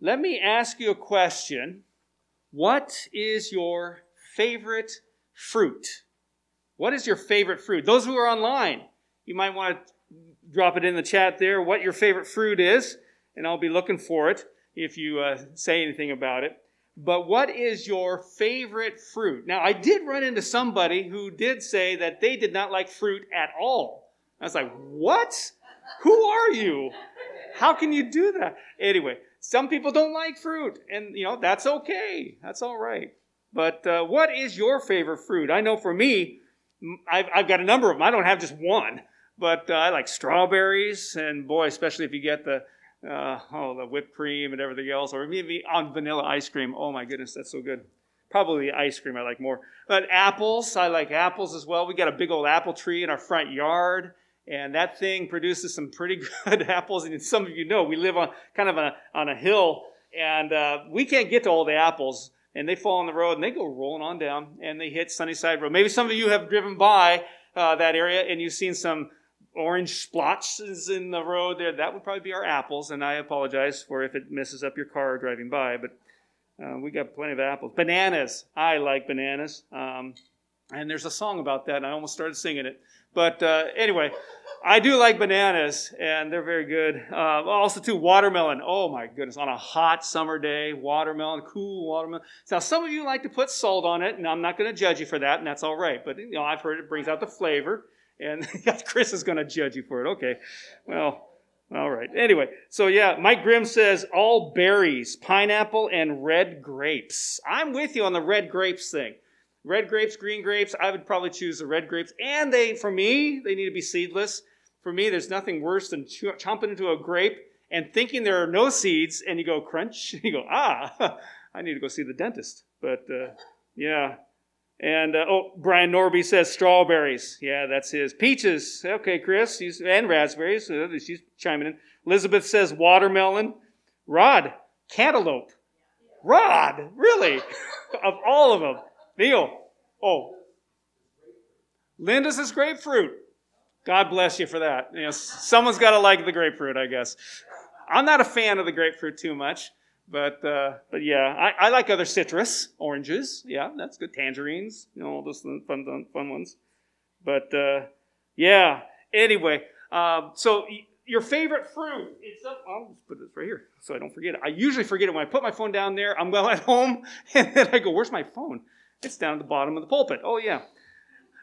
let me ask you a question. What is your favorite fruit? What is your favorite fruit? Those who are online, you might want to drop it in the chat there what your favorite fruit is, and I'll be looking for it if you uh, say anything about it. But what is your favorite fruit? Now, I did run into somebody who did say that they did not like fruit at all. I was like, what? Who are you? How can you do that? Anyway, some people don't like fruit, and you know, that's okay. That's all right. But uh, what is your favorite fruit? I know for me, I've, I've got a number of them. I don't have just one, but uh, I like strawberries, and boy, especially if you get the uh, oh the whipped cream and everything else, or maybe on vanilla ice cream. Oh my goodness, that's so good. Probably ice cream I like more. But apples, I like apples as well. We got a big old apple tree in our front yard, and that thing produces some pretty good apples. And some of you know we live on kind of a, on a hill, and uh, we can't get to all the apples and they fall on the road and they go rolling on down and they hit Sunnyside Road. Maybe some of you have driven by uh, that area and you've seen some orange splotches in the road there. That would probably be our apples, and I apologize for if it messes up your car driving by, but uh, we got plenty of apples. Bananas. I like bananas. Um, and there's a song about that, and I almost started singing it. But uh, anyway, I do like bananas, and they're very good. Uh, also, too, watermelon. Oh my goodness, on a hot summer day, watermelon, cool watermelon. Now, some of you like to put salt on it, and I'm not going to judge you for that, and that's all right. But you know, I've heard it brings out the flavor, and Chris is going to judge you for it. Okay, well. All right. Anyway, so yeah, Mike Grimm says all berries, pineapple, and red grapes. I'm with you on the red grapes thing. Red grapes, green grapes, I would probably choose the red grapes. And they, for me, they need to be seedless. For me, there's nothing worse than ch- chomping into a grape and thinking there are no seeds, and you go crunch. and You go, ah, I need to go see the dentist. But uh, yeah. And uh, oh, Brian Norby says strawberries. Yeah, that's his. Peaches. Okay, Chris. And raspberries. Uh, she's chiming in. Elizabeth says watermelon. Rod, cantaloupe. Rod, really? of all of them. Neil. Oh. Linda's says grapefruit. God bless you for that. You know, someone's got to like the grapefruit, I guess. I'm not a fan of the grapefruit too much, but uh, but yeah, I, I, like other citrus, oranges. Yeah, that's good. Tangerines, you know, all those fun fun, ones. But uh, yeah. Anyway, um, so your favorite fruit? It's up. I'll just put this right here so I don't forget it. I usually forget it when I put my phone down there. I'm well at home, and then I go, "Where's my phone?" It's down at the bottom of the pulpit. Oh yeah.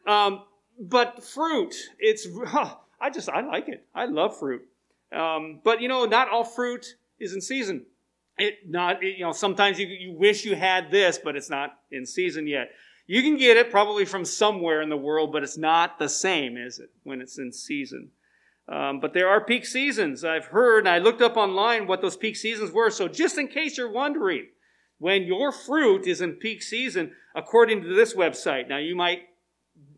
Um, but fruit, it's huh, I just I like it. I love fruit. Um, but you know, not all fruit is in season. It not it, you know sometimes you you wish you had this, but it's not in season yet. You can get it probably from somewhere in the world, but it's not the same, is it, when it's in season? Um, but there are peak seasons. I've heard, and I looked up online what those peak seasons were. So just in case you're wondering, when your fruit is in peak season, according to this website. Now, you might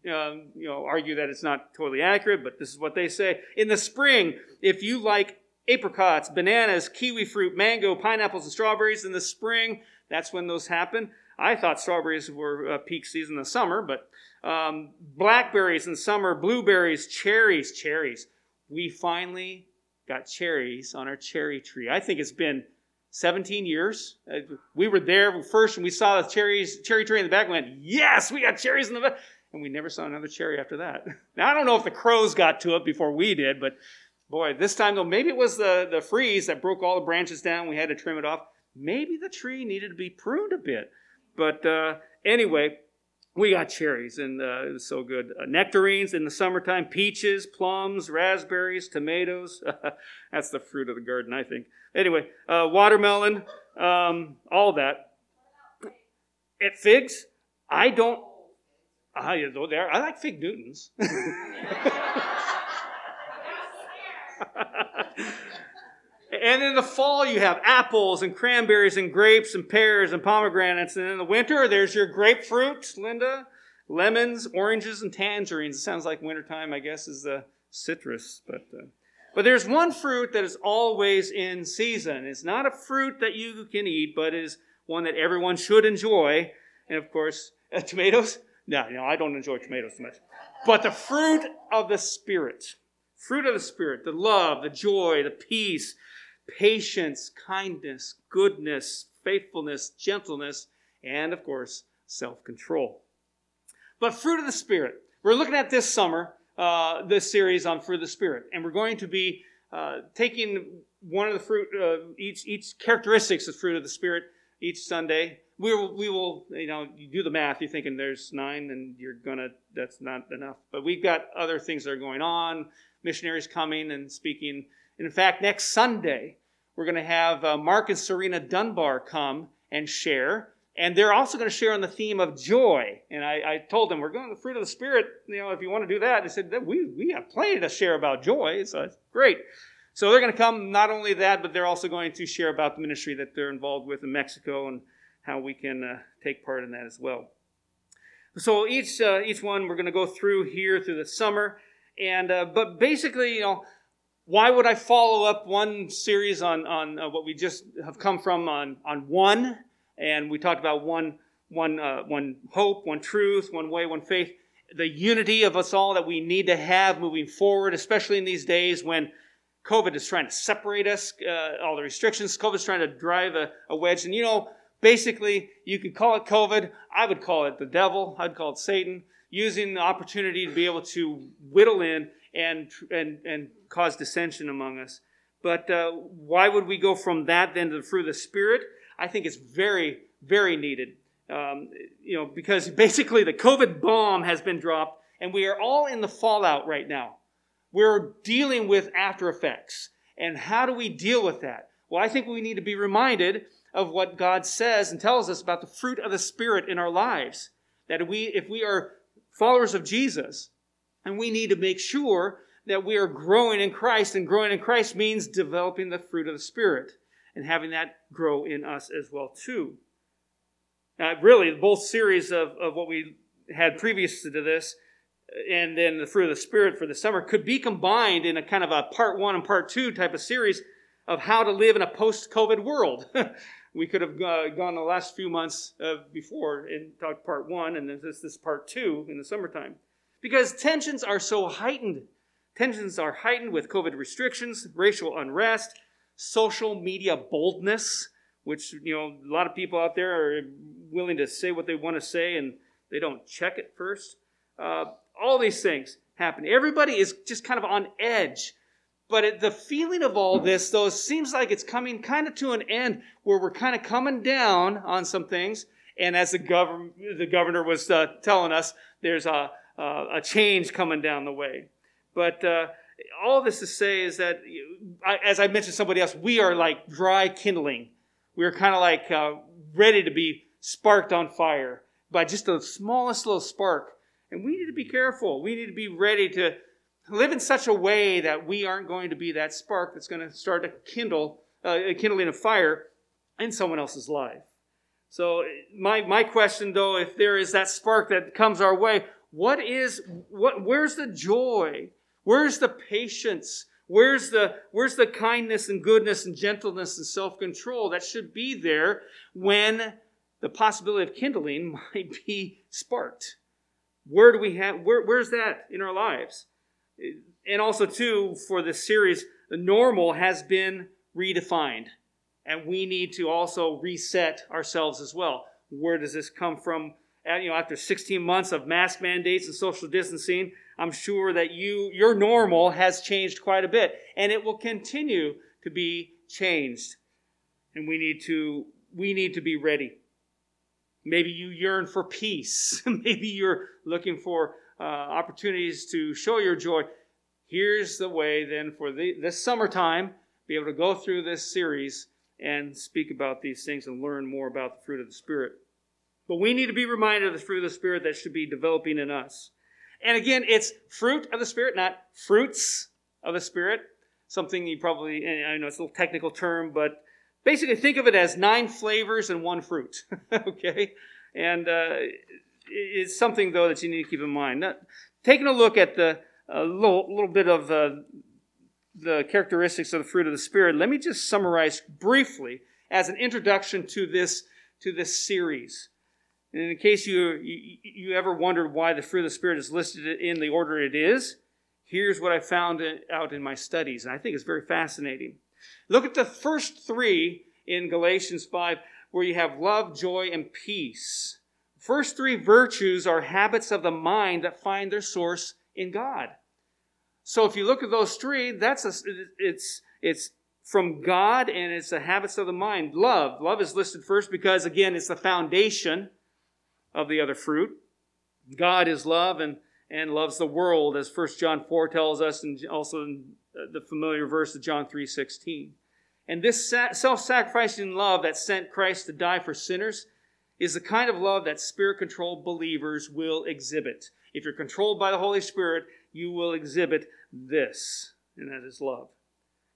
um, you know, argue that it's not totally accurate, but this is what they say. In the spring, if you like apricots, bananas, kiwi fruit, mango, pineapples, and strawberries in the spring, that's when those happen. I thought strawberries were uh, peak season in the summer, but um, blackberries in summer, blueberries, cherries, cherries. We finally got cherries on our cherry tree. I think it's been 17 years. Uh, we were there first and we saw the cherries, cherry tree in the back and went, yes, we got cherries in the back. And we never saw another cherry after that. Now, I don't know if the crows got to it before we did, but boy, this time though, maybe it was the, the freeze that broke all the branches down. We had to trim it off. Maybe the tree needed to be pruned a bit. But uh, anyway, we got cherries, and uh, it was so good. Uh, nectarines in the summertime, peaches, plums, raspberries, tomatoes. That's the fruit of the garden, I think. Anyway, uh, watermelon, um, all that. At figs, I don't. Go there. I like fig Newtons. And in the fall, you have apples and cranberries and grapes and pears and pomegranates. And in the winter, there's your grapefruit, Linda, lemons, oranges, and tangerines. It sounds like wintertime, I guess, is the citrus. But, uh, but there's one fruit that is always in season. It's not a fruit that you can eat, but is one that everyone should enjoy. And of course, uh, tomatoes? No, no, I don't enjoy tomatoes too much. But the fruit of the Spirit. Fruit of the Spirit, the love, the joy, the peace, patience, kindness, goodness, faithfulness, gentleness, and of course, self control. But fruit of the Spirit. We're looking at this summer, uh, this series on fruit of the Spirit, and we're going to be uh, taking one of the fruit, uh, each each characteristics of fruit of the Spirit each Sunday. We will, we will, you know, you do the math. You're thinking there's nine, and you're gonna. That's not enough. But we've got other things that are going on. Missionaries coming and speaking. In fact, next Sunday we're going to have uh, Mark and Serena Dunbar come and share. And they're also going to share on the theme of joy. And I, I told them, we're going to the fruit of the Spirit. You know, if you want to do that, they said, we, we have plenty to share about joy. So it's great. So they're going to come, not only that, but they're also going to share about the ministry that they're involved with in Mexico and how we can uh, take part in that as well. So each, uh, each one we're going to go through here through the summer. And, uh, but basically, you know, why would I follow up one series on, on uh, what we just have come from on, on one? And we talked about one, one, uh, one hope, one truth, one way, one faith. The unity of us all that we need to have moving forward, especially in these days when COVID is trying to separate us, uh, all the restrictions. COVID is trying to drive a, a wedge. And you know, basically, you could call it COVID. I would call it the devil. I'd call it Satan, using the opportunity to be able to whittle in and, and, and cause dissension among us. But uh, why would we go from that then to the fruit of the Spirit? I think it's very, very needed. Um, you know, because basically the COVID bomb has been dropped, and we are all in the fallout right now. We're dealing with after effects. And how do we deal with that? Well, I think we need to be reminded of what God says and tells us about the fruit of the Spirit in our lives. That we, if we are followers of Jesus, and we need to make sure that we are growing in Christ, and growing in Christ means developing the fruit of the Spirit and having that grow in us as well too. Now, really, both series of, of what we had previous to this and then the fruit of the Spirit for the summer could be combined in a kind of a part one and part two type of series of how to live in a post-COVID world. we could have uh, gone the last few months uh, before and talked part one, and then this, this part two in the summertime. Because tensions are so heightened. Tensions are heightened with COVID restrictions, racial unrest, social media boldness, which, you know, a lot of people out there are willing to say what they want to say and they don't check it first. Uh, all these things happen. Everybody is just kind of on edge. But it, the feeling of all this, though, seems like it's coming kind of to an end where we're kind of coming down on some things. And as the, gov- the governor was uh, telling us, there's a, uh, a change coming down the way. But uh, all this to say is that, as I mentioned somebody else, we are like dry kindling. We're kind of like uh, ready to be sparked on fire by just the smallest little spark. And we need to be careful. We need to be ready to live in such a way that we aren't going to be that spark that's going to start to kindle, uh, kindling a fire in someone else's life. So my, my question though, if there is that spark that comes our way, what is, what, where's the joy? Where's the patience? Where's the, where's the kindness and goodness and gentleness and self-control that should be there when the possibility of kindling might be sparked? Where do we have, where, where's that in our lives? And also too, for this series, the normal has been redefined. And we need to also reset ourselves as well. Where does this come from? You know, after 16 months of mask mandates and social distancing, I'm sure that you, your normal has changed quite a bit, and it will continue to be changed. And we need to, we need to be ready. Maybe you yearn for peace. Maybe you're looking for uh, opportunities to show your joy. Here's the way then for the, this summertime, be able to go through this series and speak about these things and learn more about the fruit of the Spirit. But we need to be reminded of the fruit of the Spirit that should be developing in us. And again, it's fruit of the Spirit, not fruits of the Spirit. Something you probably, I know it's a little technical term, but basically think of it as nine flavors and one fruit. okay? And uh, it's something, though, that you need to keep in mind. Now, taking a look at the a little, little bit of uh, the characteristics of the fruit of the Spirit, let me just summarize briefly as an introduction to this, to this series. And in case you, you, you ever wondered why the fruit of the Spirit is listed in the order it is, here's what I found out in my studies, and I think it's very fascinating. Look at the first three in Galatians 5, where you have love, joy, and peace. First three virtues are habits of the mind that find their source in God. So if you look at those three, that's a, it's it's from God and it's the habits of the mind. Love, love is listed first because again it's the foundation of the other fruit. God is love and and loves the world, as 1 John 4 tells us, and also in the familiar verse of John 3.16. And this self sacrificing love that sent Christ to die for sinners is the kind of love that spirit controlled believers will exhibit. If you're controlled by the Holy Spirit, you will exhibit this, and that is love.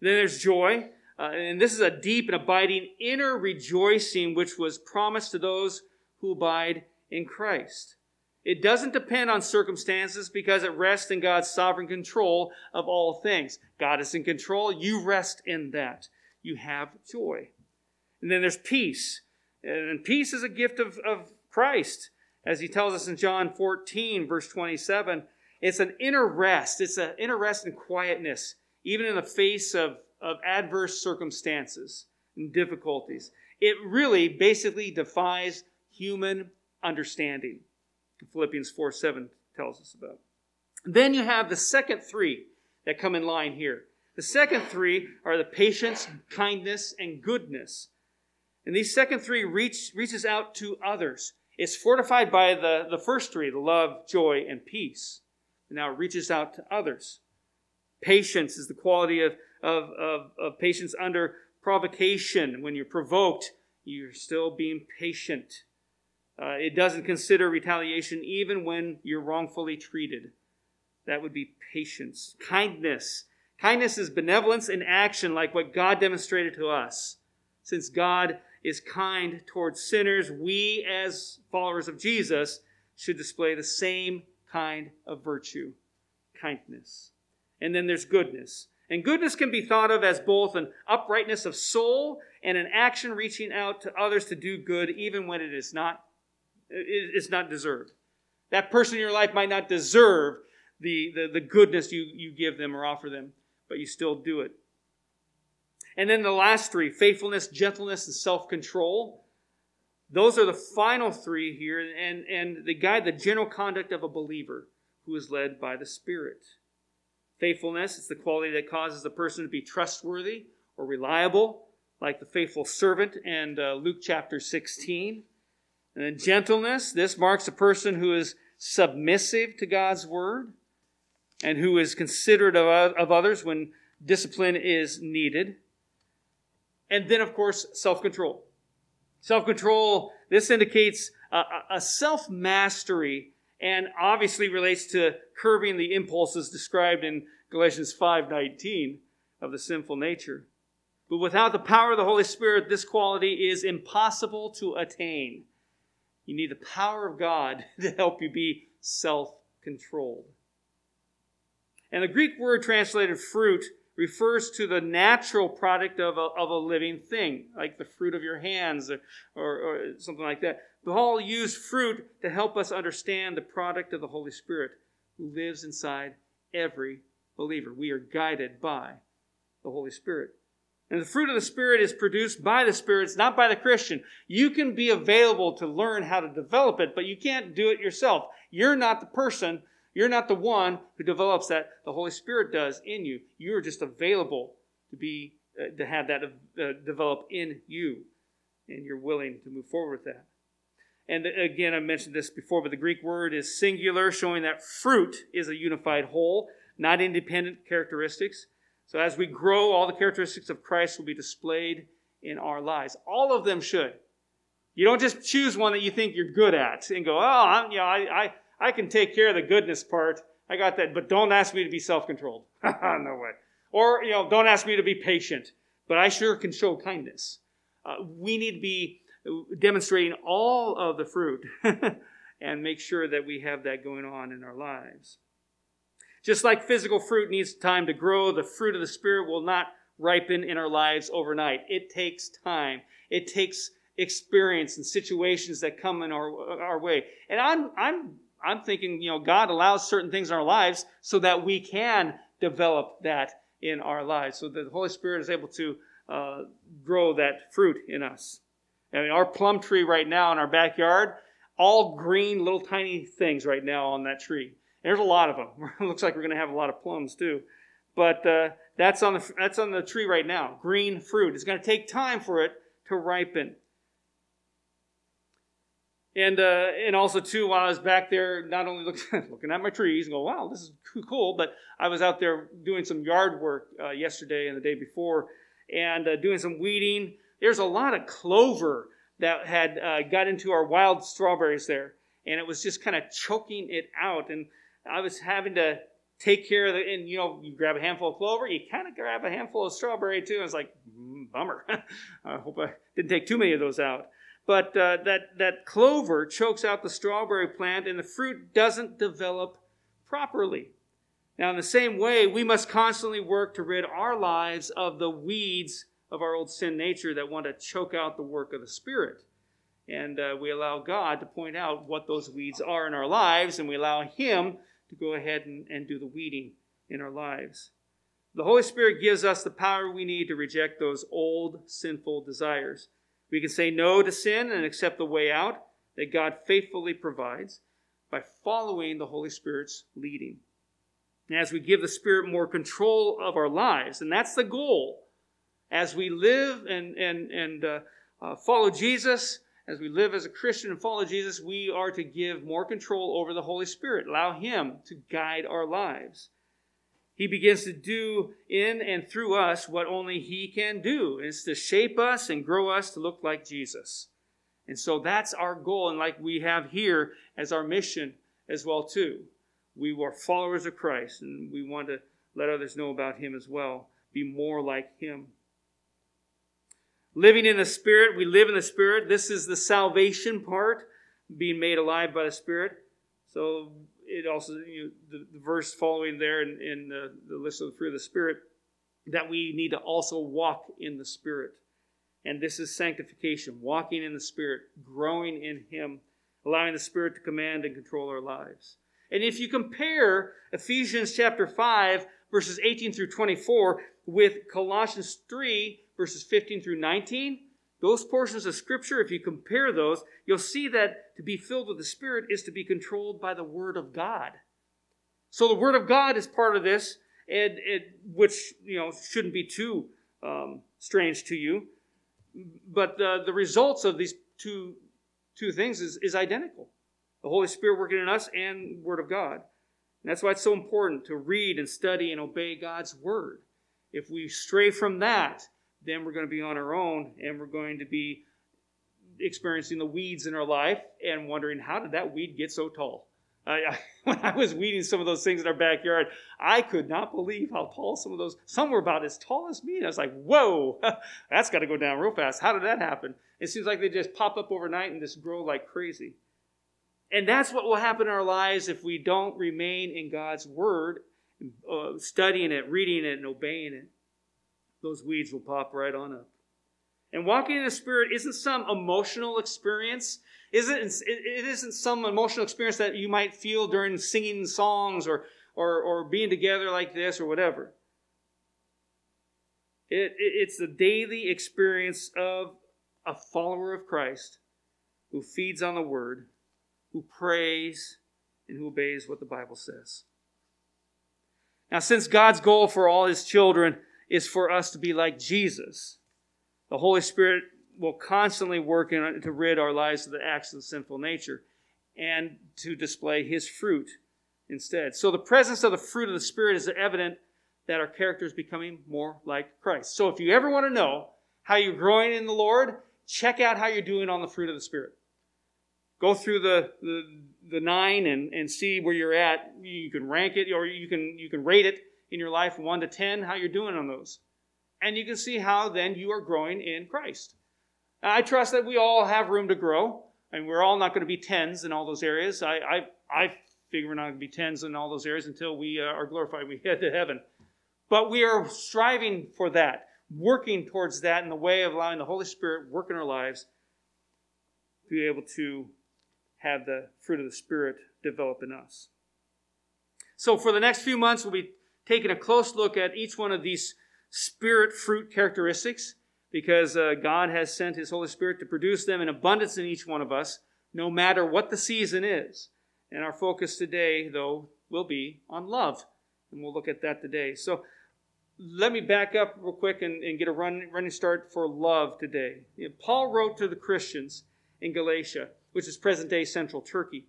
Then there's joy, uh, and this is a deep and abiding inner rejoicing which was promised to those who abide in Christ. It doesn't depend on circumstances because it rests in God's sovereign control of all things. God is in control. You rest in that. You have joy. And then there's peace. And peace is a gift of, of Christ. As he tells us in John 14, verse 27, it's an inner rest. It's an inner rest and quietness, even in the face of, of adverse circumstances and difficulties. It really basically defies human understanding. Philippians 4 7 tells us about. Then you have the second three that come in line here. The second three are the patience, kindness, and goodness. And these second three reach, reaches out to others. It's fortified by the, the first three, the love, joy, and peace. And now it reaches out to others. Patience is the quality of, of, of, of patience under provocation. When you're provoked, you're still being patient. Uh, it doesn't consider retaliation even when you're wrongfully treated. That would be patience. Kindness. Kindness is benevolence in action, like what God demonstrated to us. Since God is kind towards sinners, we, as followers of Jesus, should display the same kind of virtue kindness. And then there's goodness. And goodness can be thought of as both an uprightness of soul and an action reaching out to others to do good, even when it is not it's not deserved. That person in your life might not deserve the, the, the goodness you, you give them or offer them, but you still do it. And then the last three faithfulness, gentleness, and self control. Those are the final three here, and, and they guide the general conduct of a believer who is led by the Spirit. Faithfulness is the quality that causes a person to be trustworthy or reliable, like the faithful servant in uh, Luke chapter 16. And then gentleness, this marks a person who is submissive to God's word and who is considerate of, of others when discipline is needed. And then, of course, self control. Self control, this indicates a, a self mastery and obviously relates to curbing the impulses described in Galatians 5:19 of the sinful nature. But without the power of the Holy Spirit, this quality is impossible to attain. You need the power of God to help you be self controlled. And the Greek word translated fruit refers to the natural product of a, of a living thing, like the fruit of your hands or, or, or something like that. Paul used fruit to help us understand the product of the Holy Spirit who lives inside every believer. We are guided by the Holy Spirit. And the fruit of the Spirit is produced by the Spirit, it's not by the Christian. You can be available to learn how to develop it, but you can't do it yourself. You're not the person, you're not the one who develops that. The Holy Spirit does in you. You're just available to be uh, to have that uh, develop in you, and you're willing to move forward with that. And again, I mentioned this before, but the Greek word is singular, showing that fruit is a unified whole, not independent characteristics. So as we grow, all the characteristics of Christ will be displayed in our lives. All of them should. You don't just choose one that you think you're good at and go, oh, I'm, you know, I, I, I can take care of the goodness part. I got that, but don't ask me to be self-controlled. no way. Or, you know, don't ask me to be patient, but I sure can show kindness. Uh, we need to be demonstrating all of the fruit and make sure that we have that going on in our lives. Just like physical fruit needs time to grow, the fruit of the Spirit will not ripen in our lives overnight. It takes time. It takes experience and situations that come in our, our way. And I'm, I'm, I'm thinking, you know, God allows certain things in our lives so that we can develop that in our lives. So that the Holy Spirit is able to uh, grow that fruit in us. I mean, our plum tree right now in our backyard, all green little tiny things right now on that tree. There's a lot of them. it looks like we're going to have a lot of plums too. But uh, that's on the that's on the tree right now. Green fruit. It's going to take time for it to ripen. And uh, and also too, while I was back there, not only looking, looking at my trees and go, wow, this is cool, but I was out there doing some yard work uh, yesterday and the day before, and uh, doing some weeding. There's a lot of clover that had uh, got into our wild strawberries there, and it was just kind of choking it out. And I was having to take care of the, and you know, you grab a handful of clover, you kind of grab a handful of strawberry too. I was like, mm, bummer. I hope I didn't take too many of those out. But uh, that, that clover chokes out the strawberry plant and the fruit doesn't develop properly. Now, in the same way, we must constantly work to rid our lives of the weeds of our old sin nature that want to choke out the work of the Spirit. And uh, we allow God to point out what those weeds are in our lives, and we allow Him to go ahead and, and do the weeding in our lives. The Holy Spirit gives us the power we need to reject those old sinful desires. We can say no to sin and accept the way out that God faithfully provides by following the Holy Spirit's leading. As we give the Spirit more control of our lives, and that's the goal. As we live and, and, and uh, uh, follow Jesus, as we live as a Christian and follow Jesus, we are to give more control over the Holy Spirit, allow Him to guide our lives. He begins to do in and through us what only He can do. is to shape us and grow us to look like Jesus. And so that's our goal, and like we have here as our mission as well too. We are followers of Christ, and we want to let others know about Him as well. Be more like Him. Living in the Spirit, we live in the Spirit. This is the salvation part, being made alive by the Spirit. So it also, you know, the, the, verse following there in, in the, the list of the fruit of the Spirit, that we need to also walk in the Spirit. And this is sanctification, walking in the Spirit, growing in Him, allowing the Spirit to command and control our lives. And if you compare Ephesians chapter 5, verses 18 through 24, with Colossians 3, verses 15 through 19, those portions of Scripture, if you compare those, you'll see that to be filled with the Spirit is to be controlled by the Word of God. So the Word of God is part of this, and which you know shouldn't be too um, strange to you. But the, the results of these two two things is, is identical: the Holy Spirit working in us and Word of God. And that's why it's so important to read and study and obey God's Word. If we stray from that, then we're going to be on our own and we're going to be experiencing the weeds in our life and wondering how did that weed get so tall? I, when i was weeding some of those things in our backyard i could not believe how tall some of those some were about as tall as me and i was like whoa that's got to go down real fast. How did that happen? It seems like they just pop up overnight and just grow like crazy. And that's what will happen in our lives if we don't remain in god's word uh, studying it reading it and obeying it those weeds will pop right on up. And walking in the Spirit isn't some emotional experience. Isn't, it isn't some emotional experience that you might feel during singing songs or, or, or being together like this or whatever. It, it, it's the daily experience of a follower of Christ who feeds on the Word, who prays, and who obeys what the Bible says. Now, since God's goal for all His children is for us to be like Jesus. The Holy Spirit will constantly work in, to rid our lives of the acts of the sinful nature and to display His fruit instead. So the presence of the fruit of the Spirit is evident that our character is becoming more like Christ. So if you ever want to know how you're growing in the Lord, check out how you're doing on the fruit of the Spirit. Go through the, the, the nine and, and see where you're at. You can rank it or you can, you can rate it in your life, 1 to 10, how you're doing on those. And you can see how then you are growing in Christ. I trust that we all have room to grow. I mean, we're all not going to be tens in all those areas. I, I, I figure we're not going to be tens in all those areas until we uh, are glorified, we head to heaven. But we are striving for that, working towards that in the way of allowing the Holy Spirit work in our lives to be able to have the fruit of the Spirit develop in us. So for the next few months, we'll be taken a close look at each one of these spirit fruit characteristics because uh, God has sent His Holy Spirit to produce them in abundance in each one of us, no matter what the season is. And our focus today, though, will be on love. And we'll look at that today. So let me back up real quick and, and get a run, running start for love today. You know, Paul wrote to the Christians in Galatia, which is present day central Turkey,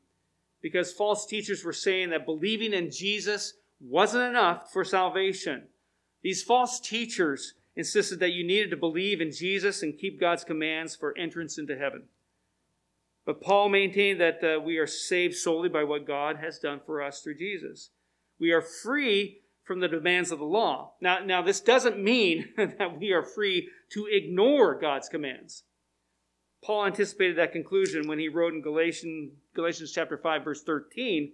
because false teachers were saying that believing in Jesus wasn't enough for salvation. These false teachers insisted that you needed to believe in Jesus and keep God's commands for entrance into heaven. But Paul maintained that uh, we are saved solely by what God has done for us through Jesus. We are free from the demands of the law. Now, now this doesn't mean that we are free to ignore God's commands. Paul anticipated that conclusion when he wrote in Galatians, Galatians chapter 5, verse 13.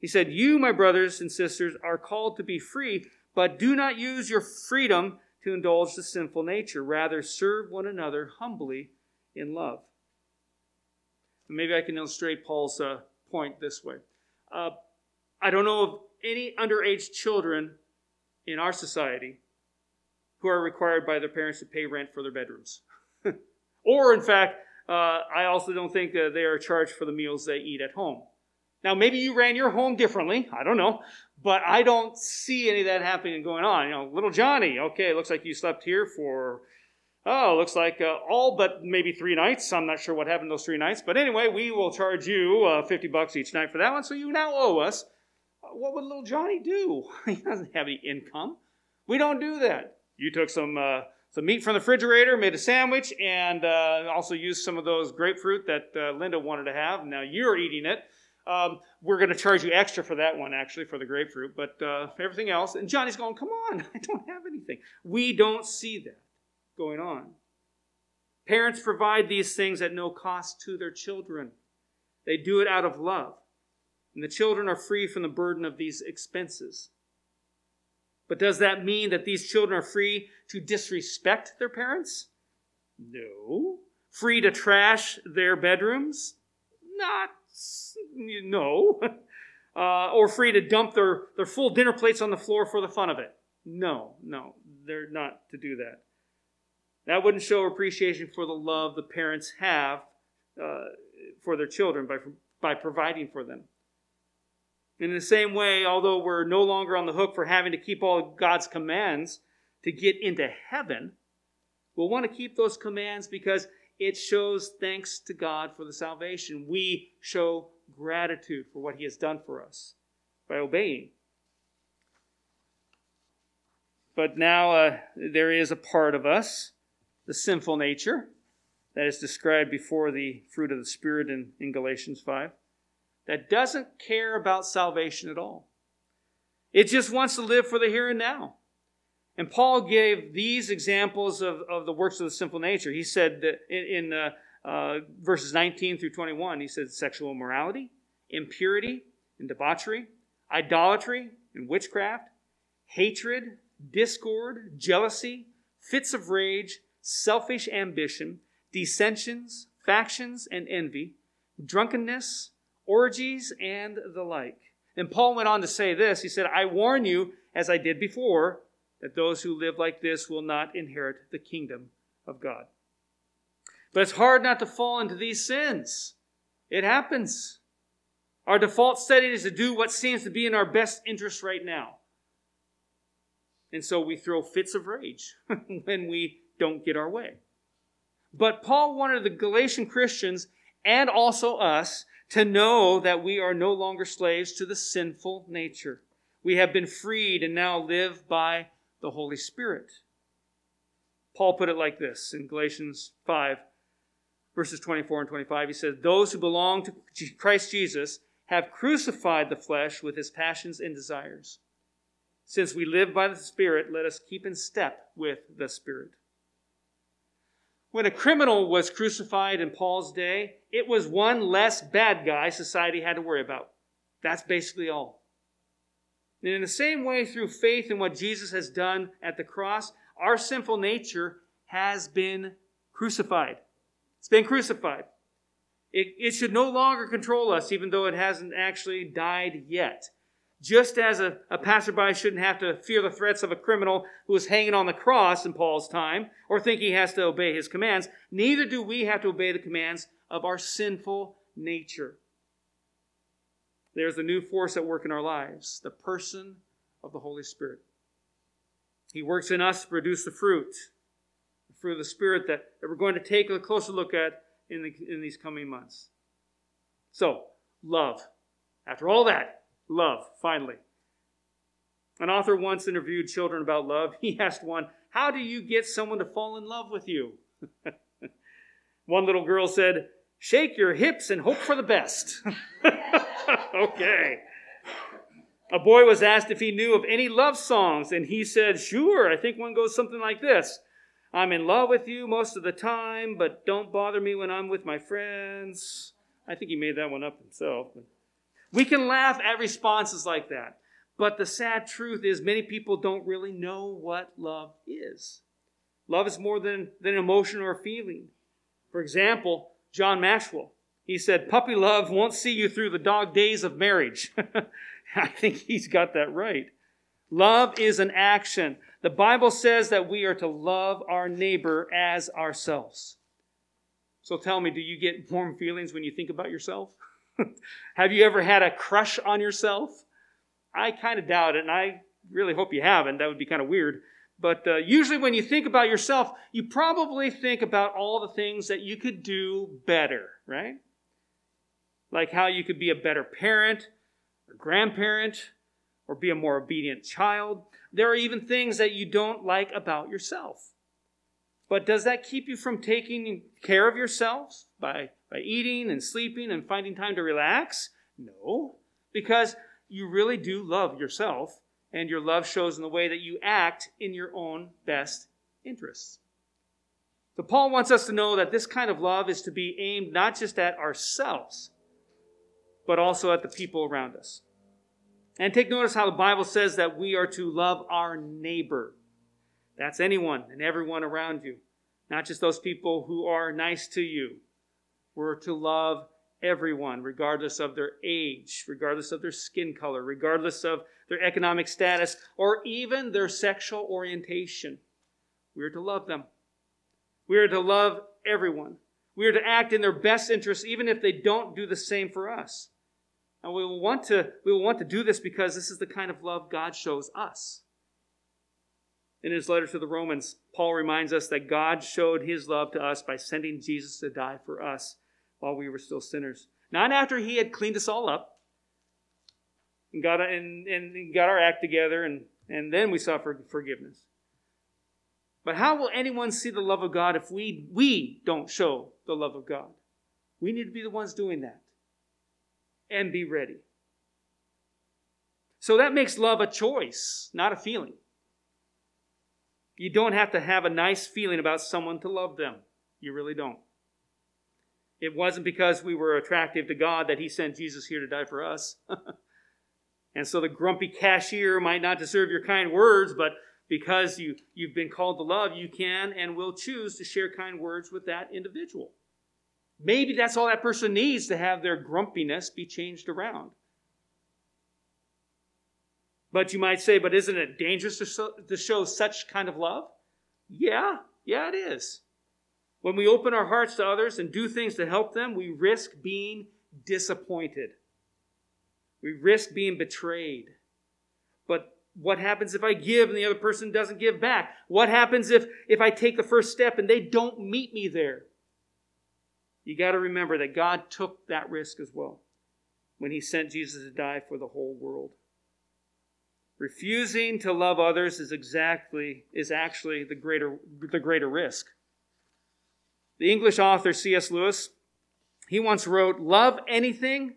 He said, You, my brothers and sisters, are called to be free, but do not use your freedom to indulge the sinful nature. Rather, serve one another humbly in love. Maybe I can illustrate Paul's uh, point this way. Uh, I don't know of any underage children in our society who are required by their parents to pay rent for their bedrooms. or, in fact, uh, I also don't think uh, they are charged for the meals they eat at home. Now, maybe you ran your home differently. I don't know. But I don't see any of that happening going on. You know, little Johnny, okay, looks like you slept here for, oh, looks like uh, all but maybe three nights. I'm not sure what happened those three nights. But anyway, we will charge you uh, 50 bucks each night for that one. So you now owe us. Uh, what would little Johnny do? he doesn't have any income. We don't do that. You took some uh, some meat from the refrigerator, made a sandwich, and uh, also used some of those grapefruit that uh, Linda wanted to have. Now you're eating it. Um, we're going to charge you extra for that one, actually, for the grapefruit, but uh, everything else. And Johnny's going, come on, I don't have anything. We don't see that going on. Parents provide these things at no cost to their children, they do it out of love. And the children are free from the burden of these expenses. But does that mean that these children are free to disrespect their parents? No. Free to trash their bedrooms? Not no. Uh, or free to dump their, their full dinner plates on the floor for the fun of it. No, no, they're not to do that. That wouldn't show appreciation for the love the parents have uh, for their children by, by providing for them. In the same way, although we're no longer on the hook for having to keep all God's commands to get into heaven, we'll want to keep those commands because it shows thanks to God for the salvation. We show gratitude for what He has done for us by obeying. But now uh, there is a part of us, the sinful nature, that is described before the fruit of the Spirit in, in Galatians 5, that doesn't care about salvation at all. It just wants to live for the here and now. And Paul gave these examples of, of the works of the sinful nature. He said that in, in uh, uh, verses 19 through 21, he said sexual immorality, impurity, and debauchery, idolatry, and witchcraft, hatred, discord, jealousy, fits of rage, selfish ambition, dissensions, factions, and envy, drunkenness, orgies, and the like. And Paul went on to say this. He said, I warn you, as I did before, that those who live like this will not inherit the kingdom of God. But it's hard not to fall into these sins. It happens. Our default setting is to do what seems to be in our best interest right now. And so we throw fits of rage when we don't get our way. But Paul wanted the Galatian Christians and also us to know that we are no longer slaves to the sinful nature. We have been freed and now live by the Holy Spirit. Paul put it like this in Galatians 5, verses 24 and 25. He says, Those who belong to Christ Jesus have crucified the flesh with his passions and desires. Since we live by the Spirit, let us keep in step with the Spirit. When a criminal was crucified in Paul's day, it was one less bad guy society had to worry about. That's basically all. And in the same way, through faith in what Jesus has done at the cross, our sinful nature has been crucified. It's been crucified. It, it should no longer control us, even though it hasn't actually died yet. Just as a, a passerby shouldn't have to fear the threats of a criminal who was hanging on the cross in Paul's time or think he has to obey his commands, neither do we have to obey the commands of our sinful nature. There's a new force at work in our lives the person of the Holy Spirit. He works in us to produce the fruit, the fruit of the Spirit that, that we're going to take a closer look at in, the, in these coming months. So, love. After all that, love, finally. An author once interviewed children about love. He asked one, How do you get someone to fall in love with you? one little girl said, Shake your hips and hope for the best. okay. A boy was asked if he knew of any love songs, and he said, Sure, I think one goes something like this I'm in love with you most of the time, but don't bother me when I'm with my friends. I think he made that one up himself. We can laugh at responses like that, but the sad truth is many people don't really know what love is. Love is more than, than an emotion or a feeling. For example, John Maxwell, he said, Puppy love won't see you through the dog days of marriage. I think he's got that right. Love is an action. The Bible says that we are to love our neighbor as ourselves. So tell me, do you get warm feelings when you think about yourself? Have you ever had a crush on yourself? I kind of doubt it, and I really hope you haven't. That would be kind of weird. But uh, usually, when you think about yourself, you probably think about all the things that you could do better, right? Like how you could be a better parent, or grandparent, or be a more obedient child. There are even things that you don't like about yourself. But does that keep you from taking care of yourselves by, by eating and sleeping and finding time to relax? No, because you really do love yourself, and your love shows in the way that you act in your own best interests. So, Paul wants us to know that this kind of love is to be aimed not just at ourselves, but also at the people around us. And take notice how the Bible says that we are to love our neighbor. That's anyone and everyone around you, not just those people who are nice to you. We're to love everyone, regardless of their age, regardless of their skin color, regardless of their economic status, or even their sexual orientation. We are to love them. We are to love everyone. We are to act in their best interest, even if they don't do the same for us. And we will want to, we will want to do this because this is the kind of love God shows us. In his letter to the Romans, Paul reminds us that God showed his love to us by sending Jesus to die for us while we were still sinners. Not after he had cleaned us all up and got, and, and got our act together, and, and then we for, forgiveness. But how will anyone see the love of God if we, we don't show the love of God? We need to be the ones doing that and be ready. So that makes love a choice, not a feeling. You don't have to have a nice feeling about someone to love them. You really don't. It wasn't because we were attractive to God that He sent Jesus here to die for us. and so the grumpy cashier might not deserve your kind words, but because you, you've been called to love, you can and will choose to share kind words with that individual. Maybe that's all that person needs to have their grumpiness be changed around. But you might say, but isn't it dangerous to show, to show such kind of love? Yeah, yeah, it is. When we open our hearts to others and do things to help them, we risk being disappointed. We risk being betrayed. But what happens if I give and the other person doesn't give back? What happens if, if I take the first step and they don't meet me there? you got to remember that God took that risk as well when he sent Jesus to die for the whole world. Refusing to love others is exactly is actually the greater the greater risk. The English author C.S. Lewis, he once wrote, "Love anything,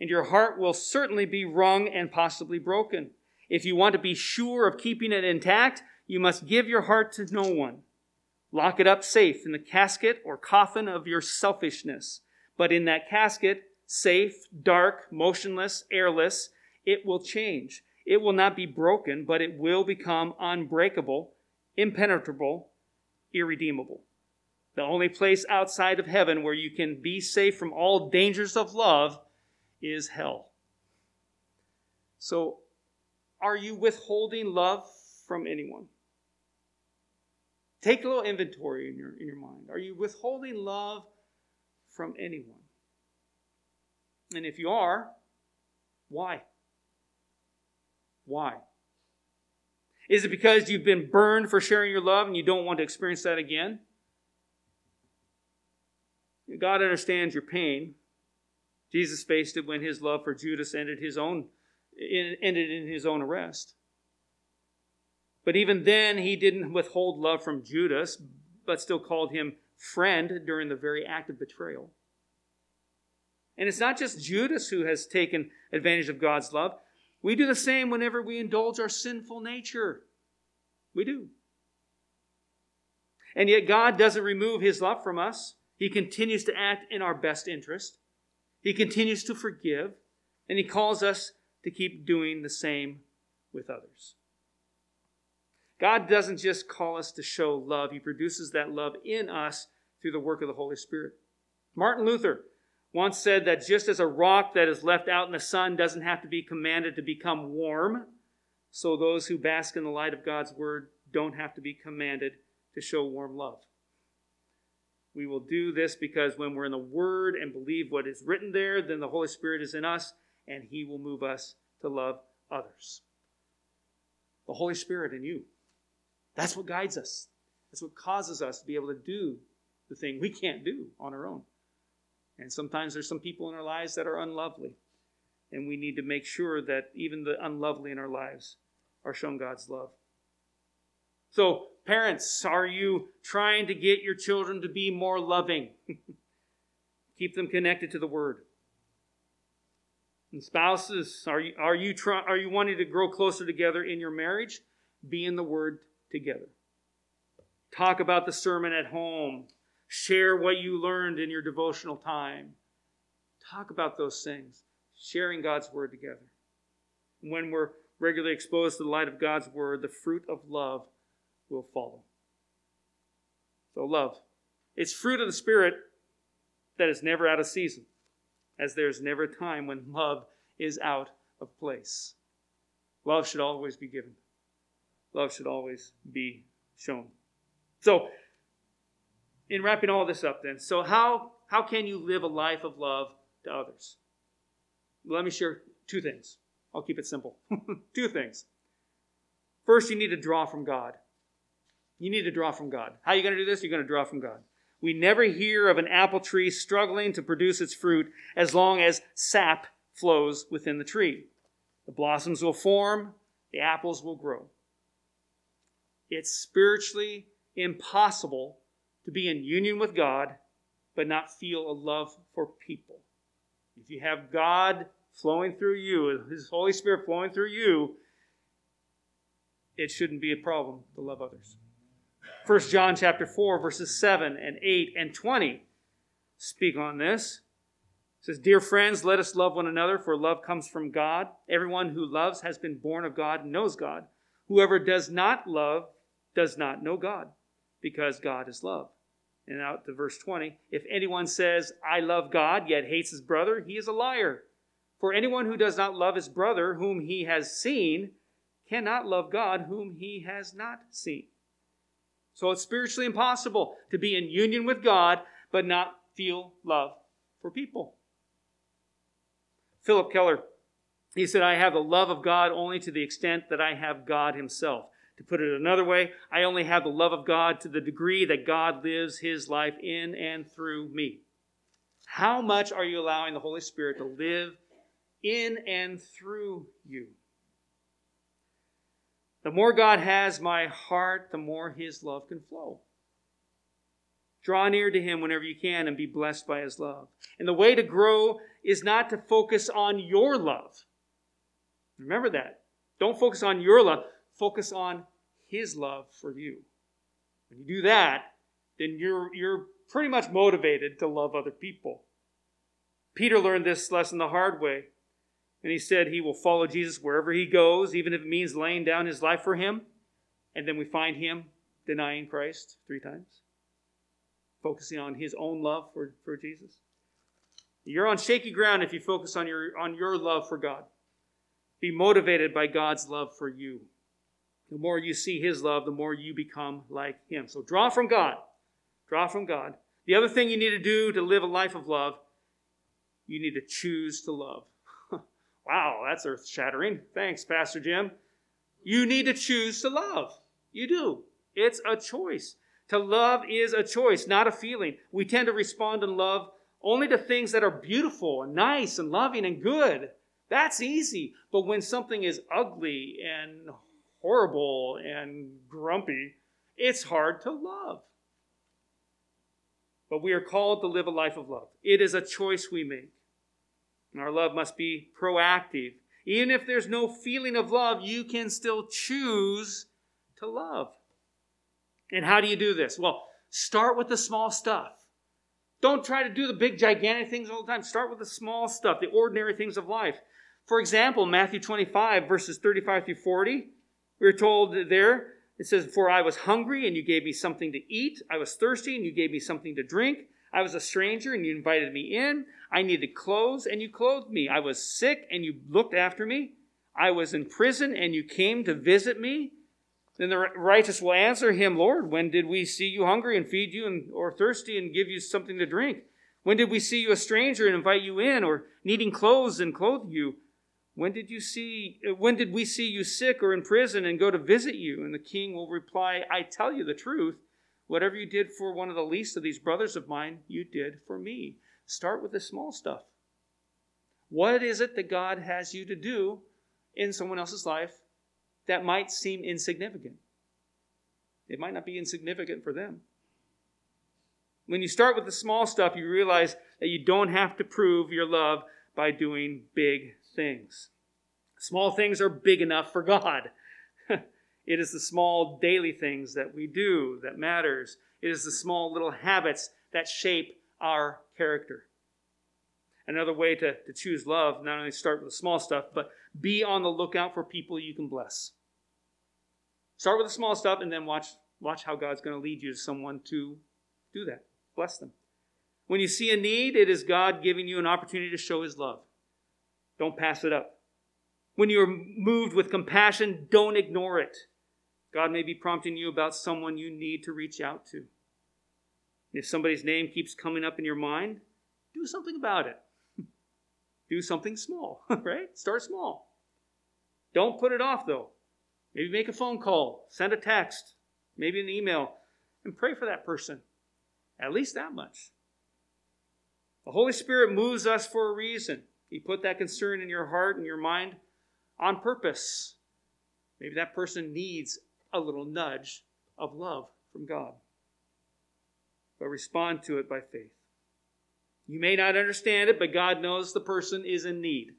and your heart will certainly be wrung and possibly broken. If you want to be sure of keeping it intact, you must give your heart to no one. Lock it up safe in the casket or coffin of your selfishness. But in that casket, safe, dark, motionless, airless, it will change. It will not be broken, but it will become unbreakable, impenetrable, irredeemable. The only place outside of heaven where you can be safe from all dangers of love is hell. So, are you withholding love from anyone? Take a little inventory in your, in your mind. Are you withholding love from anyone? And if you are, why? Why? Is it because you've been burned for sharing your love and you don't want to experience that again? God understands your pain. Jesus faced it when his love for Judas ended his own ended in his own arrest. But even then, he didn't withhold love from Judas, but still called him friend during the very act of betrayal. And it's not just Judas who has taken advantage of God's love. We do the same whenever we indulge our sinful nature. We do. And yet, God doesn't remove his love from us. He continues to act in our best interest. He continues to forgive. And he calls us to keep doing the same with others. God doesn't just call us to show love, He produces that love in us through the work of the Holy Spirit. Martin Luther once said that just as a rock that is left out in the sun doesn't have to be commanded to become warm, so those who bask in the light of God's word don't have to be commanded to show warm love. We will do this because when we're in the Word and believe what is written there, then the Holy Spirit is in us and He will move us to love others. The Holy Spirit in you. That's what guides us. That's what causes us to be able to do the thing we can't do on our own. And sometimes there's some people in our lives that are unlovely. And we need to make sure that even the unlovely in our lives are shown God's love. So, parents, are you trying to get your children to be more loving? Keep them connected to the Word. And spouses, are you, are, you try, are you wanting to grow closer together in your marriage? Be in the Word together. Talk about the sermon at home. Share what you learned in your devotional time. Talk about those things. Sharing God's Word together. When we're regularly exposed to the light of God's Word, the fruit of love will follow. So, love. It's fruit of the Spirit that is never out of season, as there's never a time when love is out of place. Love should always be given love should always be shown. So, in wrapping all this up, then, so how, how can you live a life of love to others? Let me share two things. I'll keep it simple. two things. First, you need to draw from God. You need to draw from God. How are you going to do this? You're going to draw from God. We never hear of an apple tree struggling to produce its fruit as long as sap flows within the tree. The blossoms will form, the apples will grow it's spiritually impossible to be in union with God but not feel a love for people. If you have God flowing through you, His Holy Spirit flowing through you, it shouldn't be a problem to love others. 1 John chapter 4, verses 7 and 8 and 20 speak on this. It says, Dear friends, let us love one another, for love comes from God. Everyone who loves has been born of God and knows God. Whoever does not love does not know God, because God is love. And out to verse 20 if anyone says, I love God, yet hates his brother, he is a liar. For anyone who does not love his brother, whom he has seen, cannot love God, whom he has not seen. So it's spiritually impossible to be in union with God, but not feel love for people. Phillip Keller, he said, I have the love of God only to the extent that I have God himself. To put it another way, I only have the love of God to the degree that God lives his life in and through me. How much are you allowing the Holy Spirit to live in and through you? The more God has my heart, the more his love can flow. Draw near to him whenever you can and be blessed by his love. And the way to grow is not to focus on your love. Remember that. Don't focus on your love. Focus on his love for you. When you do that, then you're, you're pretty much motivated to love other people. Peter learned this lesson the hard way. And he said he will follow Jesus wherever he goes, even if it means laying down his life for him. And then we find him denying Christ three times, focusing on his own love for, for Jesus. You're on shaky ground if you focus on your, on your love for God. Be motivated by God's love for you. The more you see His love, the more you become like Him. So draw from God. Draw from God. The other thing you need to do to live a life of love, you need to choose to love. Wow, that's earth shattering. Thanks, Pastor Jim. You need to choose to love. You do. It's a choice. To love is a choice, not a feeling. We tend to respond in love only to things that are beautiful and nice and loving and good. That's easy. But when something is ugly and horrible and grumpy, it's hard to love. But we are called to live a life of love. It is a choice we make. Our love must be proactive. Even if there's no feeling of love, you can still choose to love. And how do you do this? Well, start with the small stuff. Don't try to do the big, gigantic things all the time. Start with the small stuff, the ordinary things of life. For example, Matthew 25, verses 35 through 40, we're told there, it says, For I was hungry, and you gave me something to eat. I was thirsty, and you gave me something to drink. I was a stranger, and you invited me in. I needed clothes, and you clothed me. I was sick, and you looked after me. I was in prison, and you came to visit me. Then the righteous will answer him, Lord, when did we see you hungry and feed you, and, or thirsty and give you something to drink? When did we see you a stranger and invite you in, or needing clothes and clothe you? When did you see uh, when did we see you sick or in prison and go to visit you? And the king will reply, I tell you the truth. Whatever you did for one of the least of these brothers of mine, you did for me. Start with the small stuff. What is it that God has you to do in someone else's life that might seem insignificant. It might not be insignificant for them. When you start with the small stuff, you realize that you don't have to prove your love by doing big things. Small things are big enough for God. it is the small daily things that we do that matters. It is the small little habits that shape our character. Another way to, to choose love, not only start with the small stuff, but be on the lookout for people you can bless. Start with the small stuff and then watch, watch how God's going to lead you to someone to do that. Bless them. When you see a need, it is God giving you an opportunity to show his love. Don't pass it up. When you're moved with compassion, don't ignore it. God may be prompting you about someone you need to reach out to. If somebody's name keeps coming up in your mind, do something about it. do something small, right? Start small. Don't put it off, though. Maybe make a phone call, send a text, maybe an email, and pray for that person. At least that much. The Holy Spirit moves us for a reason. He put that concern in your heart and your mind on purpose. Maybe that person needs a little nudge of love from God. But respond to it by faith. You may not understand it, but God knows the person is in need.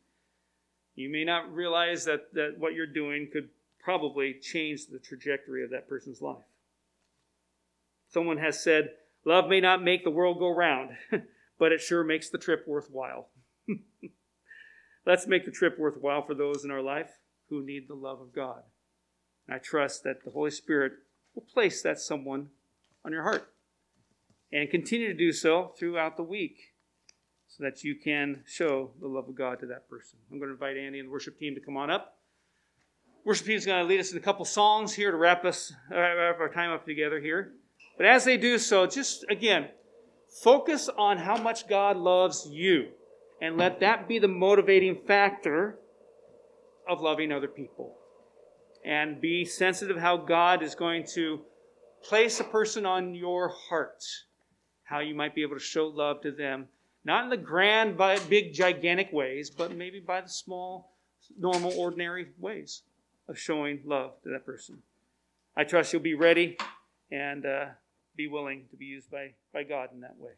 You may not realize that, that what you're doing could probably change the trajectory of that person's life. Someone has said, Love may not make the world go round, but it sure makes the trip worthwhile. Let's make the trip worthwhile for those in our life who need the love of God. I trust that the Holy Spirit will place that someone on your heart and continue to do so throughout the week so that you can show the love of God to that person. I'm going to invite Andy and the worship team to come on up. Worship team is going to lead us in a couple songs here to wrap us uh, wrap our time up together here. But as they do so, just again, focus on how much God loves you, and let that be the motivating factor of loving other people. And be sensitive how God is going to place a person on your heart, how you might be able to show love to them, not in the grand, big, gigantic ways, but maybe by the small, normal, ordinary ways of showing love to that person. I trust you'll be ready and uh, be willing to be used by, by God in that way.